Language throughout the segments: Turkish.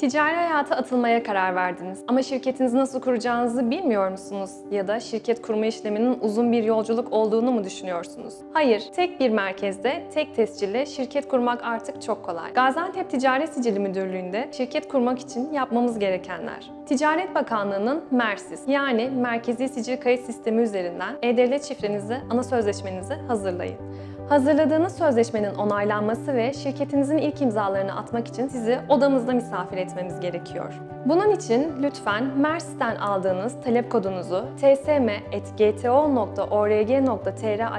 Ticari hayata atılmaya karar verdiniz ama şirketinizi nasıl kuracağınızı bilmiyor musunuz? Ya da şirket kurma işleminin uzun bir yolculuk olduğunu mu düşünüyorsunuz? Hayır, tek bir merkezde, tek tescille şirket kurmak artık çok kolay. Gaziantep Ticaret Sicili Müdürlüğü'nde şirket kurmak için yapmamız gerekenler. Ticaret Bakanlığı'nın MERSIS yani Merkezi Sicil Kayıt Sistemi üzerinden E-Devlet şifrenizi, ana sözleşmenizi hazırlayın. Hazırladığınız sözleşmenin onaylanması ve şirketinizin ilk imzalarını atmak için sizi odamızda misafir etmemiz gerekiyor. Bunun için lütfen Mers'ten aldığınız talep kodunuzu tsm.gto.org.tr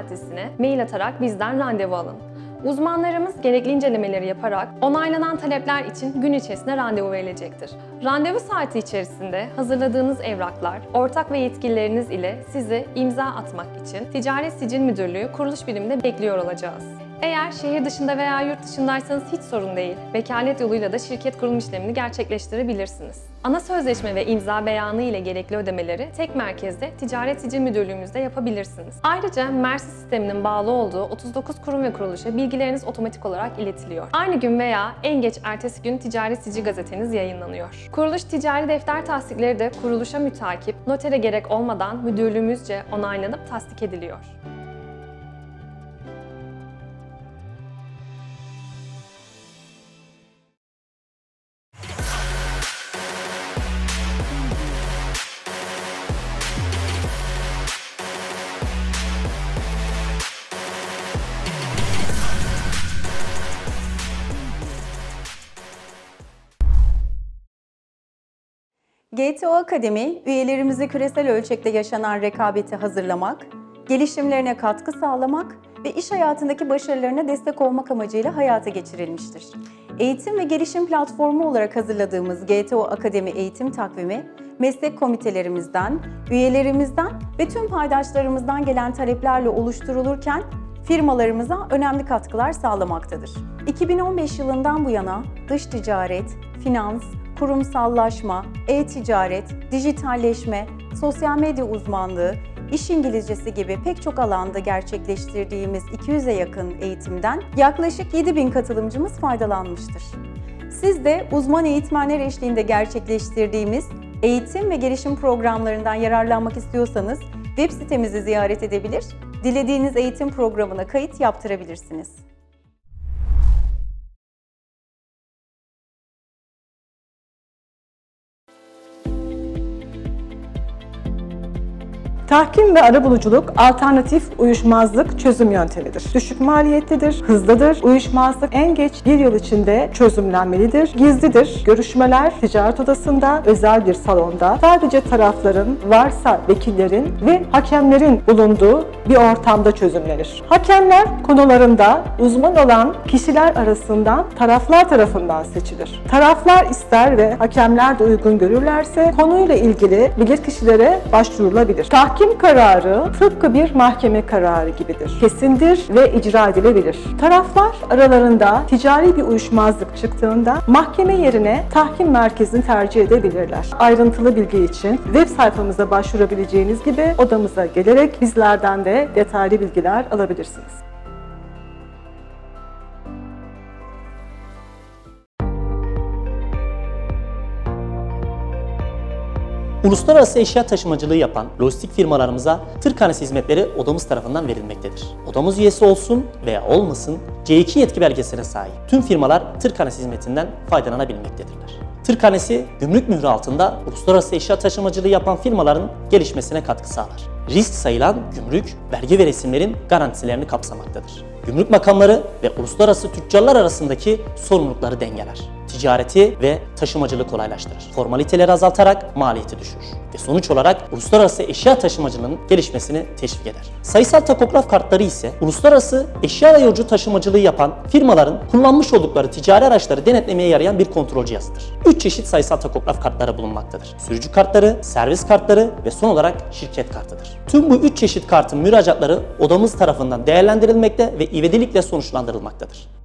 adresine mail atarak bizden randevu alın. Uzmanlarımız gerekli incelemeleri yaparak onaylanan talepler için gün içerisinde randevu verilecektir. Randevu saati içerisinde hazırladığınız evraklar, ortak ve yetkilileriniz ile sizi imza atmak için Ticaret Sicil Müdürlüğü kuruluş biriminde bekliyor olacağız. Eğer şehir dışında veya yurt dışındaysanız hiç sorun değil. Vekalet yoluyla da şirket kurulum işlemini gerçekleştirebilirsiniz. Ana sözleşme ve imza beyanı ile gerekli ödemeleri tek merkezde Ticaret Sicil Müdürlüğümüzde yapabilirsiniz. Ayrıca Mersi sisteminin bağlı olduğu 39 kurum ve kuruluşa bilgileriniz otomatik olarak iletiliyor. Aynı gün veya en geç ertesi gün Ticaret Sicil gazeteniz yayınlanıyor. Kuruluş ticari defter tasdikleri de kuruluşa mütakip, notere gerek olmadan müdürlüğümüzce onaylanıp tasdik ediliyor. GTO Akademi, üyelerimizi küresel ölçekte yaşanan rekabeti hazırlamak, gelişimlerine katkı sağlamak ve iş hayatındaki başarılarına destek olmak amacıyla hayata geçirilmiştir. Eğitim ve gelişim platformu olarak hazırladığımız GTO Akademi eğitim takvimi, meslek komitelerimizden, üyelerimizden ve tüm paydaşlarımızdan gelen taleplerle oluşturulurken firmalarımıza önemli katkılar sağlamaktadır. 2015 yılından bu yana dış ticaret, finans, kurumsallaşma, e-ticaret, dijitalleşme, sosyal medya uzmanlığı, iş İngilizcesi gibi pek çok alanda gerçekleştirdiğimiz 200'e yakın eğitimden yaklaşık 7000 katılımcımız faydalanmıştır. Siz de uzman eğitmenler eşliğinde gerçekleştirdiğimiz eğitim ve gelişim programlarından yararlanmak istiyorsanız web sitemizi ziyaret edebilir, dilediğiniz eğitim programına kayıt yaptırabilirsiniz. Tahkim ve arabuluculuk alternatif uyuşmazlık çözüm yöntemidir. Düşük maliyetlidir, hızlıdır. Uyuşmazlık en geç bir yıl içinde çözümlenmelidir. Gizlidir. Görüşmeler ticaret odasında, özel bir salonda sadece tarafların, varsa vekillerin ve hakemlerin bulunduğu bir ortamda çözümlenir. Hakemler konularında uzman olan kişiler arasından taraflar tarafından seçilir. Taraflar ister ve hakemler de uygun görürlerse konuyla ilgili bilirkişilere başvurulabilir. Tahkim kararı tıpkı bir mahkeme kararı gibidir. Kesindir ve icra edilebilir. Taraflar aralarında ticari bir uyuşmazlık çıktığında mahkeme yerine tahkim merkezini tercih edebilirler. Ayrıntılı bilgi için web sayfamıza başvurabileceğiniz gibi odamıza gelerek bizlerden de detaylı bilgiler alabilirsiniz. Uluslararası eşya taşımacılığı yapan lojistik firmalarımıza tır kanesi hizmetleri odamız tarafından verilmektedir. Odamız üyesi olsun veya olmasın C2 yetki belgesine sahip tüm firmalar tır kanesi hizmetinden faydalanabilmektedirler. Tır kanesi gümrük mührü altında uluslararası eşya taşımacılığı yapan firmaların gelişmesine katkı sağlar. Risk sayılan gümrük, vergi ve resimlerin garantilerini kapsamaktadır. Gümrük makamları ve uluslararası tüccarlar arasındaki sorumlulukları dengeler ticareti ve taşımacılığı kolaylaştırır. Formaliteleri azaltarak maliyeti düşürür. Ve sonuç olarak uluslararası eşya taşımacılığının gelişmesini teşvik eder. Sayısal takograf kartları ise uluslararası eşya ve yolcu taşımacılığı yapan firmaların kullanmış oldukları ticari araçları denetlemeye yarayan bir kontrol cihazıdır. 3 çeşit sayısal takograf kartları bulunmaktadır. Sürücü kartları, servis kartları ve son olarak şirket kartıdır. Tüm bu 3 çeşit kartın müracaatları odamız tarafından değerlendirilmekte ve ivedilikle sonuçlandırılmaktadır.